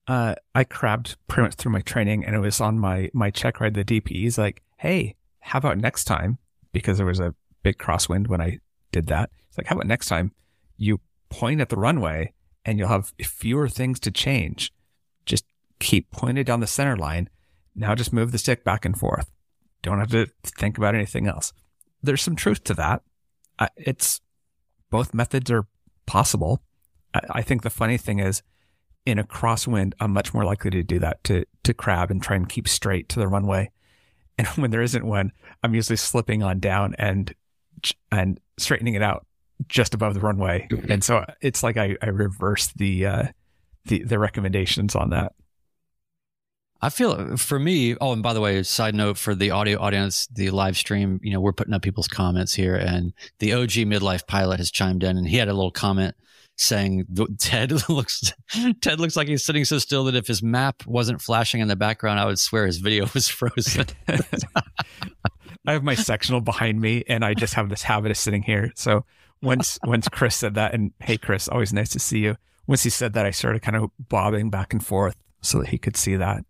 uh, I crabbed pretty much through my training, and it was on my my check ride. The DP's like, "Hey, how about next time?" Because there was a big crosswind when I did that. It's like, "How about next time you point at the runway, and you'll have fewer things to change. Just keep pointed down the center line. Now just move the stick back and forth. Don't have to think about anything else." There's some truth to that. It's both methods are possible. I think the funny thing is in a crosswind, I'm much more likely to do that to to crab and try and keep straight to the runway. And (laughs) when there isn't one, I'm usually slipping on down and and straightening it out just above the runway. And so it's like I, I reverse the uh, the the recommendations on that. I feel for me. Oh, and by the way, side note for the audio audience, the live stream. You know, we're putting up people's comments here, and the OG midlife pilot has chimed in, and he had a little comment saying Ted (laughs) looks Ted looks like he's sitting so still that if his map wasn't flashing in the background, I would swear his video was frozen. (laughs) (laughs) I have my sectional behind me, and I just have this habit of sitting here. So once once Chris said that, and hey, Chris, always nice to see you. Once he said that, I started kind of bobbing back and forth so that he could see that.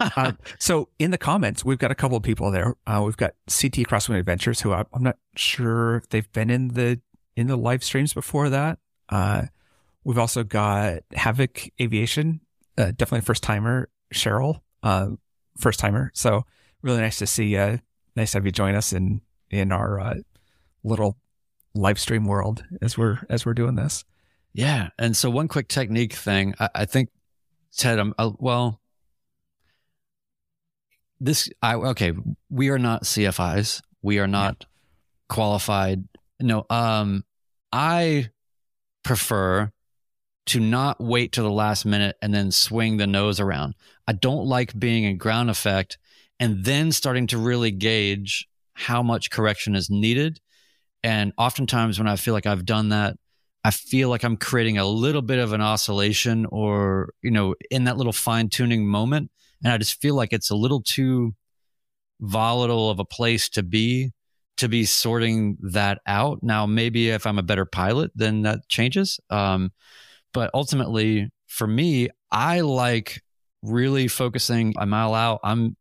Uh, so in the comments, we've got a couple of people there. Uh, we've got CT Crosswind Adventures, who I, I'm not sure if they've been in the in the live streams before that. Uh, we've also got Havoc Aviation, uh, definitely first timer. Cheryl, uh, first timer. So really nice to see. Uh, nice to have you join us in in our little live stream world as we're as we're doing this. Yeah, and so one quick technique thing. I, I think Ted, I'm uh, well. This I okay. We are not CFIs. We are not yeah. qualified. No. Um, I prefer to not wait to the last minute and then swing the nose around. I don't like being in ground effect and then starting to really gauge how much correction is needed. And oftentimes when I feel like I've done that, I feel like I'm creating a little bit of an oscillation or, you know, in that little fine tuning moment. And I just feel like it's a little too volatile of a place to be to be sorting that out. Now, maybe if I'm a better pilot, then that changes. Um, but ultimately, for me, I like really focusing a mile out. I'm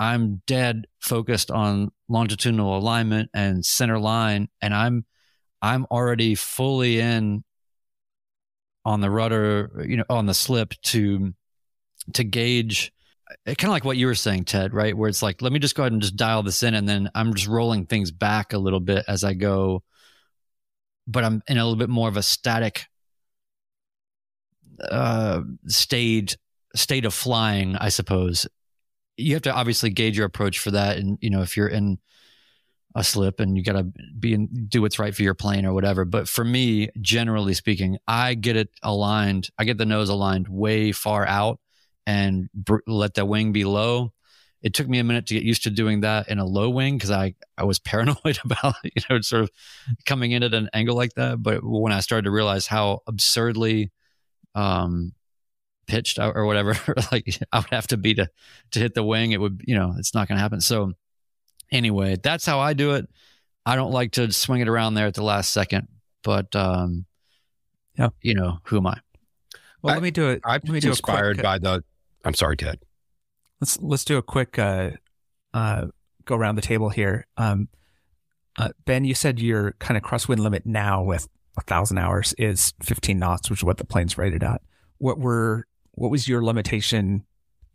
I'm dead focused on longitudinal alignment and center line, and I'm I'm already fully in on the rudder, you know, on the slip to to gauge kind of like what you were saying, Ted, right? Where it's like, let me just go ahead and just dial this in, and then I'm just rolling things back a little bit as I go, but I'm in a little bit more of a static uh, state state of flying, I suppose. You have to obviously gauge your approach for that, and you know if you're in a slip and you got to be in, do what's right for your plane or whatever. But for me, generally speaking, I get it aligned. I get the nose aligned way far out and br- let the wing be low. It took me a minute to get used to doing that in a low wing because I, I was (laughs) paranoid about, you know, sort of coming in at an angle like that. But when I started to realize how absurdly um, pitched or whatever, (laughs) like I would have to be to, to hit the wing, it would, you know, it's not going to happen. So anyway, that's how I do it. I don't like to swing it around there at the last second, but, um, yeah, you know, who am I? Well, I, let me do it. I'm inspired quick, by the I'm sorry, Ted. Let's let's do a quick uh, uh, go around the table here. Um, uh, ben, you said your kind of crosswind limit now with a thousand hours is 15 knots, which is what the plane's rated at. What were what was your limitation,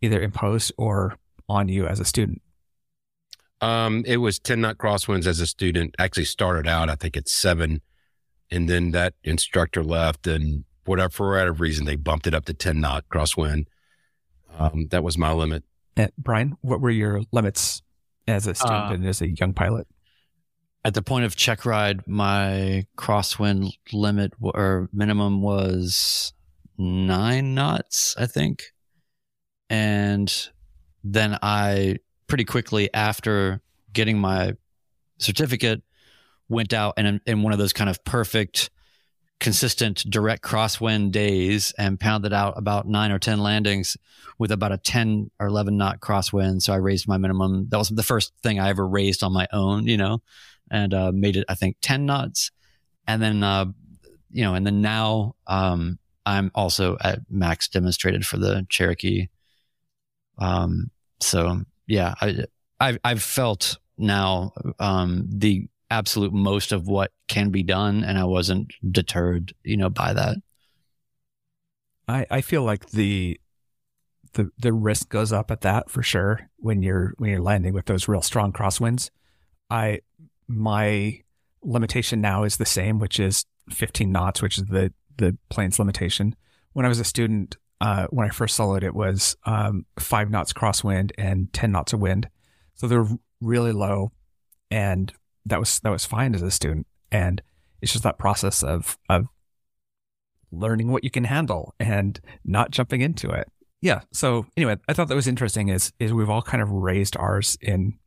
either imposed or on you as a student? Um, it was 10 knot crosswinds as a student. Actually, started out I think it's seven, and then that instructor left, and whatever for whatever reason they bumped it up to 10 knot crosswind. Um, that was my limit. Uh, Brian, what were your limits as a student uh, and as a young pilot? At the point of check ride, my crosswind limit or minimum was nine knots, I think. And then I pretty quickly after getting my certificate, went out and in one of those kind of perfect, consistent direct crosswind days and pounded out about nine or 10 landings with about a 10 or 11 knot crosswind. So I raised my minimum. That was the first thing I ever raised on my own, you know, and uh, made it, I think, 10 knots. And then, uh, you know, and then now um, I'm also at max demonstrated for the Cherokee. Um, so yeah, I, I've, I've felt now um, the absolute most of what can be done, and I wasn't deterred, you know, by that. I, I feel like the the the risk goes up at that for sure when you're when you're landing with those real strong crosswinds. I my limitation now is the same, which is 15 knots, which is the the plane's limitation. When I was a student, uh, when I first soloed, it, was um, five knots crosswind and 10 knots of wind. So they're really low, and that was that was fine as a student. And it's just that process of of learning what you can handle and not jumping into it. Yeah. So anyway, I thought that was interesting. Is is we've all kind of raised ours in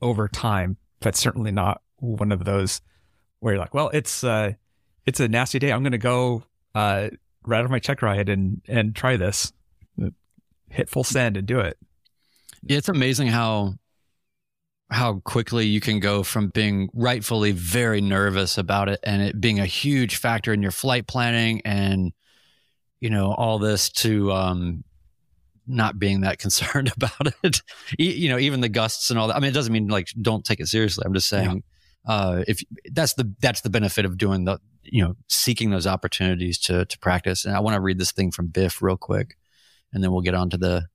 over time, but certainly not one of those where you're like, well, it's uh, it's a nasty day. I'm going to go uh, right out of my check ride and and try this, hit full send and do it. Yeah, it's amazing how how quickly you can go from being rightfully very nervous about it and it being a huge factor in your flight planning and you know all this to um not being that (laughs) concerned about it. You know even the gusts and all that. I mean it doesn't mean like don't take it seriously. I'm just saying yeah. uh if that's the that's the benefit of doing the you know seeking those opportunities to to practice. And i want to read this thing from biff real quick and then we'll get on to the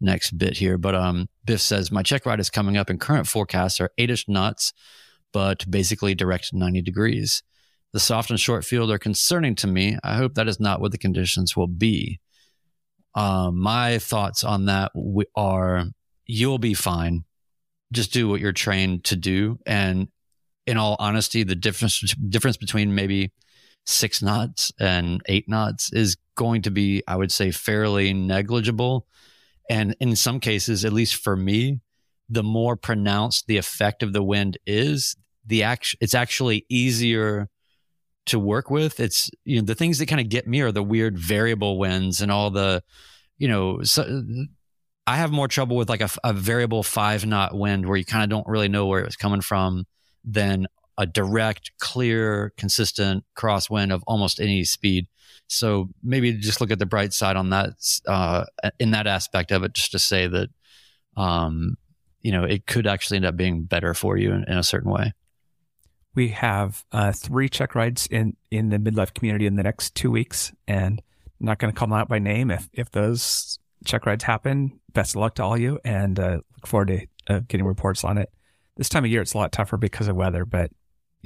next bit here. But um, Biff says, My check ride is coming up, and current forecasts are eightish knots, but basically direct 90 degrees. The soft and short field are concerning to me. I hope that is not what the conditions will be. Um, my thoughts on that are you'll be fine. Just do what you're trained to do. And in all honesty, the difference difference between maybe six knots and eight knots is going to be, I would say, fairly negligible and in some cases, at least for me, the more pronounced the effect of the wind is, the act it's actually easier to work with. It's you know the things that kind of get me are the weird variable winds and all the you know so, I have more trouble with like a, a variable five knot wind where you kind of don't really know where it was coming from than a direct, clear, consistent crosswind of almost any speed. So maybe just look at the bright side on that, uh, in that aspect of it, just to say that, um, you know, it could actually end up being better for you in, in a certain way. We have uh, three check rides in, in the midlife community in the next two weeks, and I'm not going to call them out by name. If if those check rides happen, best of luck to all you, and uh, look forward to uh, getting reports on it. This time of year, it's a lot tougher because of weather, but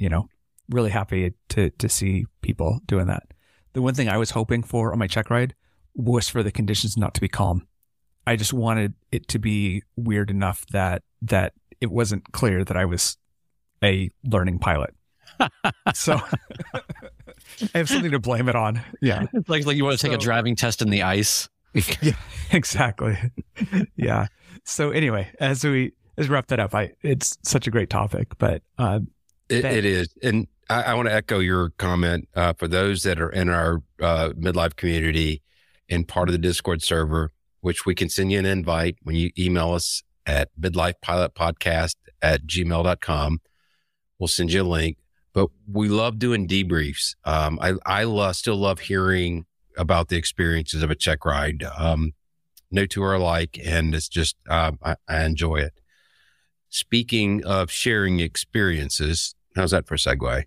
you know, really happy to to see people doing that. The one thing I was hoping for on my check ride was for the conditions not to be calm. I just wanted it to be weird enough that that it wasn't clear that I was a learning pilot. (laughs) so (laughs) I have something to blame it on. Yeah. (laughs) It's like, like you want to take so, a driving test in the ice. yeah, exactly. yeah. So anyway, as we as we wrap that up, I it's such a great topic, but uh, it, it is, and I, I want to echo your comment uh, for those that are in our uh, midlife community and part of the Discord server, which we can send you an invite when you email us at midlifepilotpodcast at gmail.com. We'll send you a link. But we love doing debriefs. Um, I, I love, still love hearing about the experiences of a check ride. Um, no two are alike, and it's just, uh, I, I enjoy it. Speaking of sharing experiences, how's that for a segue?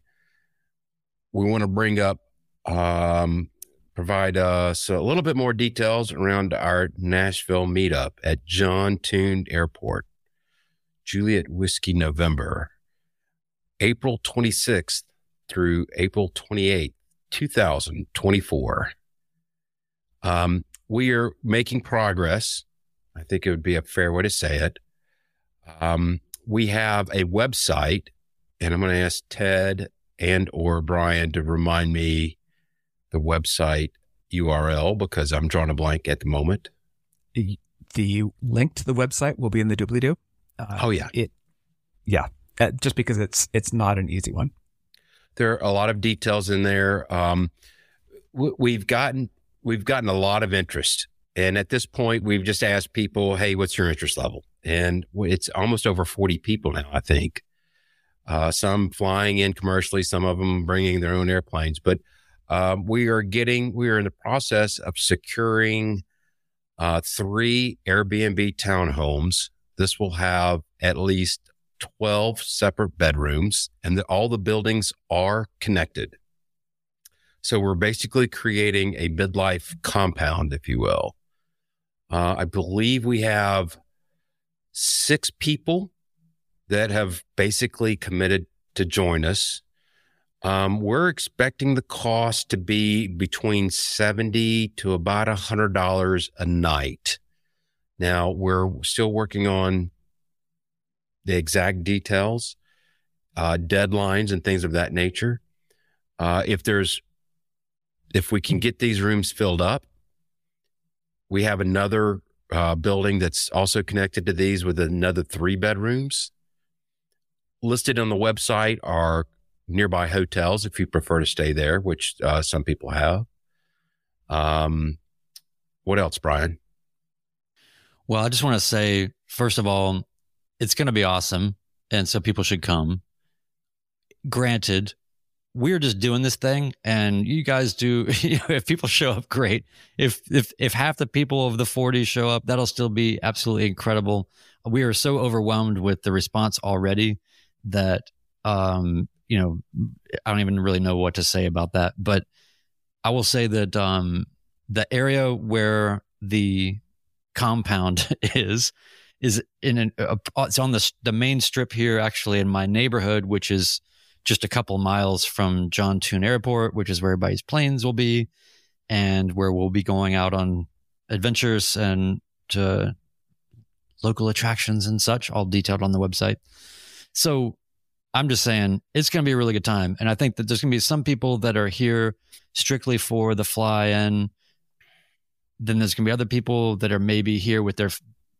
We want to bring up, um, provide us a little bit more details around our Nashville meetup at John Tune Airport, Juliet Whiskey November, April 26th through April 28th, 2024. Um, we are making progress. I think it would be a fair way to say it. Um, we have a website, and I'm going to ask Ted and or Brian to remind me the website URL because I'm drawing a blank at the moment. The, the link to the website will be in the doobly doo. Uh, oh yeah, it. Yeah, uh, just because it's it's not an easy one. There are a lot of details in there. Um, we've gotten we've gotten a lot of interest, and at this point, we've just asked people, "Hey, what's your interest level?" And it's almost over forty people now. I think uh, some flying in commercially, some of them bringing their own airplanes, but um, we are getting we are in the process of securing uh, three Airbnb townhomes. This will have at least 12 separate bedrooms, and the, all the buildings are connected. So we're basically creating a midlife compound, if you will. Uh, I believe we have six people that have basically committed to join us. Um, we're expecting the cost to be between 70 to about $100 a night. Now, we're still working on the exact details, uh, deadlines, and things of that nature. Uh, if there's, if we can get these rooms filled up, we have another uh, building that's also connected to these with another three bedrooms. Listed on the website are nearby hotels if you prefer to stay there, which uh, some people have. Um, what else, Brian? Well, I just want to say, first of all, it's going to be awesome. And so people should come. Granted, we're just doing this thing and you guys do (laughs) you know, if people show up great if if if half the people of the 40 show up that'll still be absolutely incredible we are so overwhelmed with the response already that um you know, I don't even really know what to say about that. But I will say that um, the area where the compound (laughs) is is in an uh, it's on the the main strip here actually in my neighborhood which is just a couple miles from John Tune Airport which is where everybody's planes will be and where we'll be going out on adventures and to local attractions and such all detailed on the website so I'm just saying it's going to be a really good time. And I think that there's going to be some people that are here strictly for the fly in. Then there's going to be other people that are maybe here with their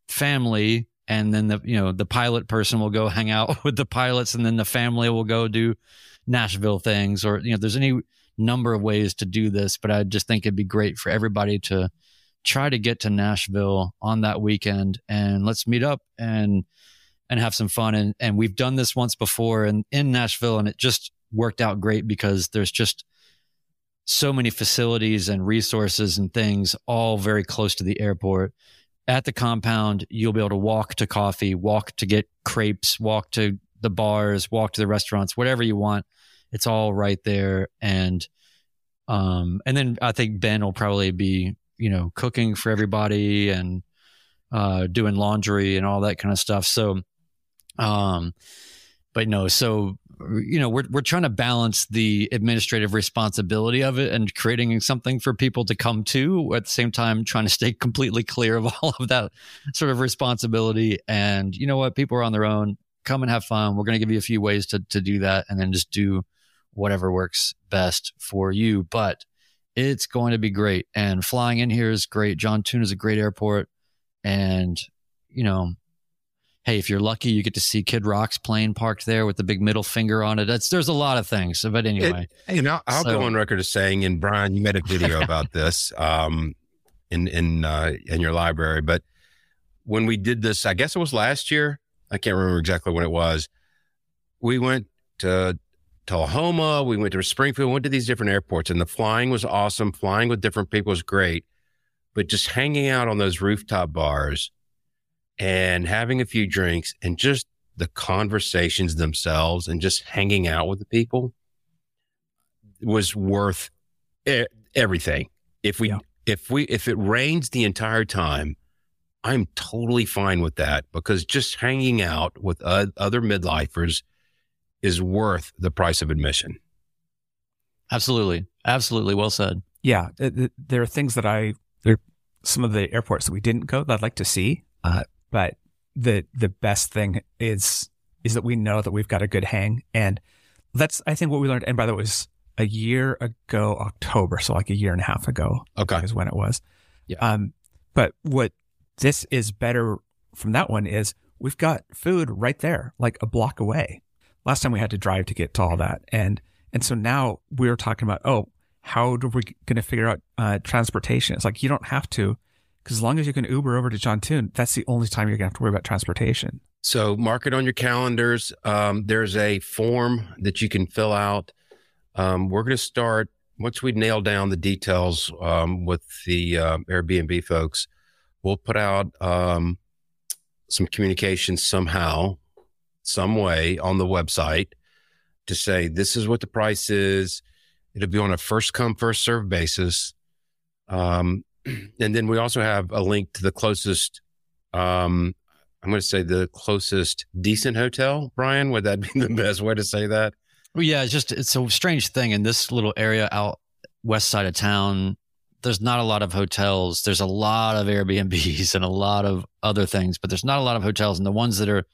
family. And then the, you know, the pilot person will go (laughs) hang out with the pilots and then the family will go do Nashville things or, you know, there's any number of ways to do this, but I just think it'd be great for everybody to try to get to Nashville on that weekend and let's meet up and and have some fun. And, and we've done this once before in, in Nashville and it just worked out great because there's just so many facilities and resources and things all very close to the airport. At the compound, you'll be able to walk to coffee, walk to get crepes, walk to the bars, walk to the restaurants, whatever you want. It's all right there. And, um, and then I think Ben will probably be, you know, cooking for everybody and, uh, doing laundry and all that kind of stuff. So um, but no, so you know we're we're trying to balance the administrative responsibility of it and creating something for people to come to at the same time trying to stay completely clear of (laughs) all of that sort of responsibility. And you know what? People are on their own. Come and have fun. We're going to give you a few ways to to do that and then just do whatever works best for you. But it's going to be great. And flying in here is great. John Tune is a great airport. And you know hey, if you're lucky, you get to see Kid Rock's plane parked there with the big middle finger on it. That's there's a lot of things. But anyway, it, you know, I'll so, go on record as saying, and Brian, you made a video (laughs) about this um, in in uh, in your library. But when we did this, I guess it was last year. I can't remember exactly when it was. We went to Tullahoma, we went to Springfield, went to these different airports, and the flying was awesome. Flying with different people was great, but just hanging out on those rooftop bars and having a few drinks and just the conversations themselves and just hanging out with the people was worth everything. If we, yeah. if we, if it rains the entire time, I'm totally fine with that because just hanging out with other midlifers is worth the price of admission. Absolutely. Absolutely. Well said. Yeah. There are things that I, there are some of the airports that we didn't go that I'd like to see. Uh, but the the best thing is is that we know that we've got a good hang, and that's I think what we learned. And by the way, it was a year ago October, so like a year and a half ago. Okay, is when it was. Yeah. Um, but what this is better from that one is we've got food right there, like a block away. last time we had to drive to get to all that. And, and so now we're talking about, oh, how are we going to figure out uh, transportation? It's like, you don't have to, because as long as you can Uber over to John Tune, that's the only time you're going to have to worry about transportation. So mark it on your calendars. Um, there's a form that you can fill out. Um, we're going to start once we nail down the details um, with the uh, Airbnb folks. We'll put out um, some communication somehow, some way on the website to say this is what the price is. It'll be on a first come first serve basis. Um, (clears throat) and then we also have a link to the closest um, I'm going to say the closest decent hotel. Brian, would that be the best way to say that? Well, yeah, it's just it's a strange thing in this little area out west side of town. There's not a lot of hotels. There's a lot of Airbnbs (laughs) and a lot of other things, but there's not a lot of hotels. And the ones that are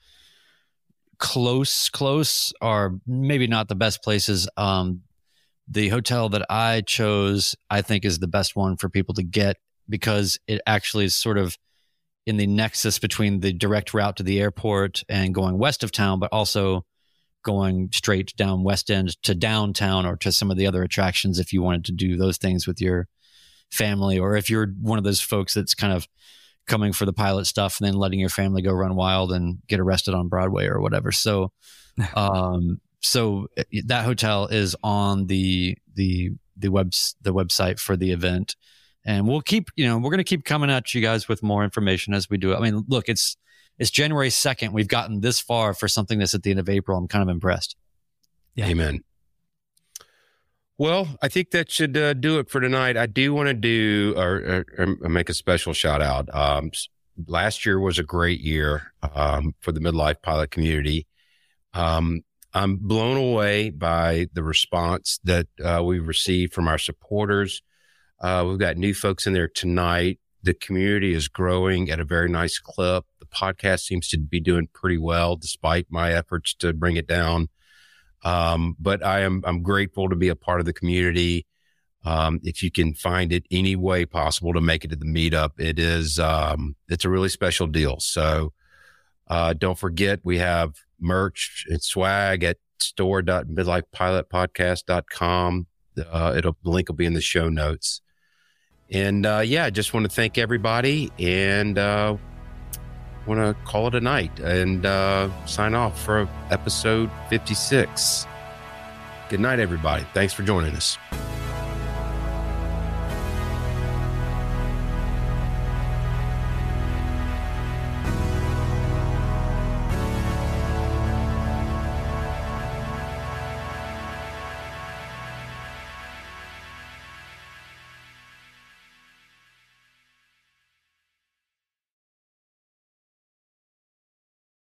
close, close are maybe not the best places. Um, the hotel that I chose, I think, is the best one for people to get because it actually is sort of in the nexus between the direct route to the airport and going west of town, but also going straight down West End to downtown or to some of the other attractions if you wanted to do those things with your family, or if you're one of those folks that's kind of coming for the pilot stuff and then letting your family go run wild and get arrested on Broadway or whatever. So, (laughs) um, so eh, that hotel is on the the the web the website for the event. And we'll keep you know we're going to keep coming at you guys with more information as we do it. I mean look it's it's january 2nd we've gotten this far for something that's at the end of april. I'm kind of impressed. Yeah. amen. Well i think that should uh, do it for tonight. I do want to do or, or, or, make a special shout out. Um, last year was a great year um, for the midlife pilot community. Um, i'm blown away by the response that uh, we've received from our supporters uh, we've got new folks in there tonight. The community is growing at a very nice clip. The podcast seems to be doing pretty well despite my efforts to bring it down. Um, but I am, I'm grateful to be a part of the community. Um, if you can find it any way possible to make it to the meetup, it is, um, it's a really special deal. So, uh, don't forget we have merch and swag at store.midlifepilotpodcast.com. Uh, it'll, the link will be in the show notes. And uh, yeah, I just want to thank everybody and uh, want to call it a night and uh, sign off for episode 56. Good night, everybody. Thanks for joining us.